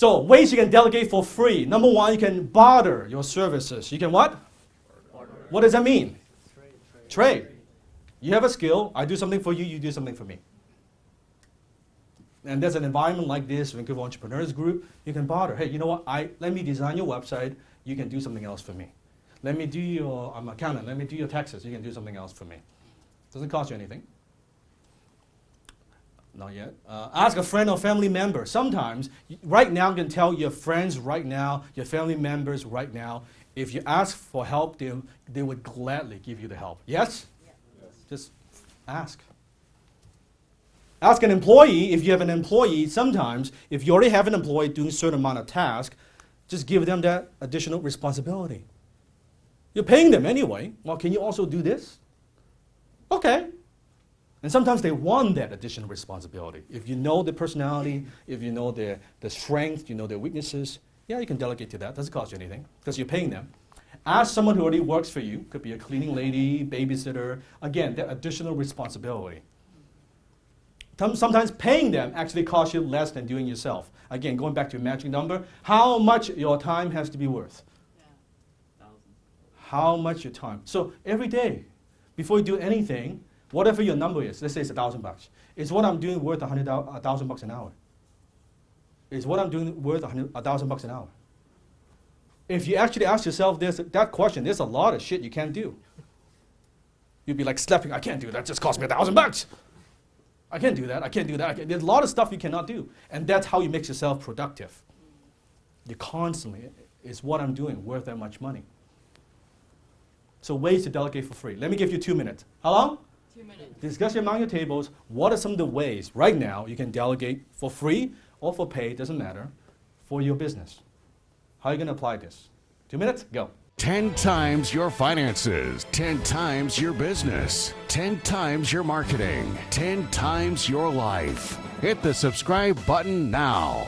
So ways you can delegate for free. Number one, you can barter your services. You can what? What does that mean? Trade. You have a skill. I do something for you. You do something for me. And there's an environment like this, Vancouver Entrepreneurs Group. You can barter. Hey, you know what? I let me design your website. You can do something else for me. Let me do your. I'm an accountant. Let me do your taxes. You can do something else for me. Doesn't cost you anything. Not yet. Uh, ask a friend or family member. Sometimes, right now, you can tell your friends right now, your family members right now, if you ask for help, they, they would gladly give you the help. Yes? Just ask. Ask an employee, if you have an employee, sometimes, if you already have an employee doing a certain amount of task, just give them that additional responsibility. You're paying them anyway. Well, can you also do this? Okay. And sometimes they want that additional responsibility. If you know their personality, if you know their, their strength, you know their weaknesses, yeah, you can delegate to that. Doesn't cost you anything because you're paying them. Ask someone who already works for you, could be a cleaning lady, babysitter. Again, that additional responsibility. Sometimes paying them actually costs you less than doing yourself. Again, going back to your magic number, how much your time has to be worth? How much your time? So every day, before you do anything, whatever your number is, let's say it's a thousand bucks, is what I'm doing worth a hundred a thousand bucks an hour? Is what I'm doing worth a thousand bucks an hour? If you actually ask yourself this, that question, there's a lot of shit you can't do. You'd be like slapping, I can't do that, just cost me a thousand bucks. I can't do that, I can't do that. Can't. There's a lot of stuff you cannot do. And that's how you make yourself productive. You constantly, is what I'm doing worth that much money? So ways to delegate for free. Let me give you two minutes. How long? Two minutes. Discuss among your tables. What are some of the ways right now you can delegate for free or for pay, doesn't matter, for your business? How are you going to apply this? Two minutes, go. 10 times your finances, 10 times your business, 10 times your marketing, 10 times your life. Hit the subscribe button now.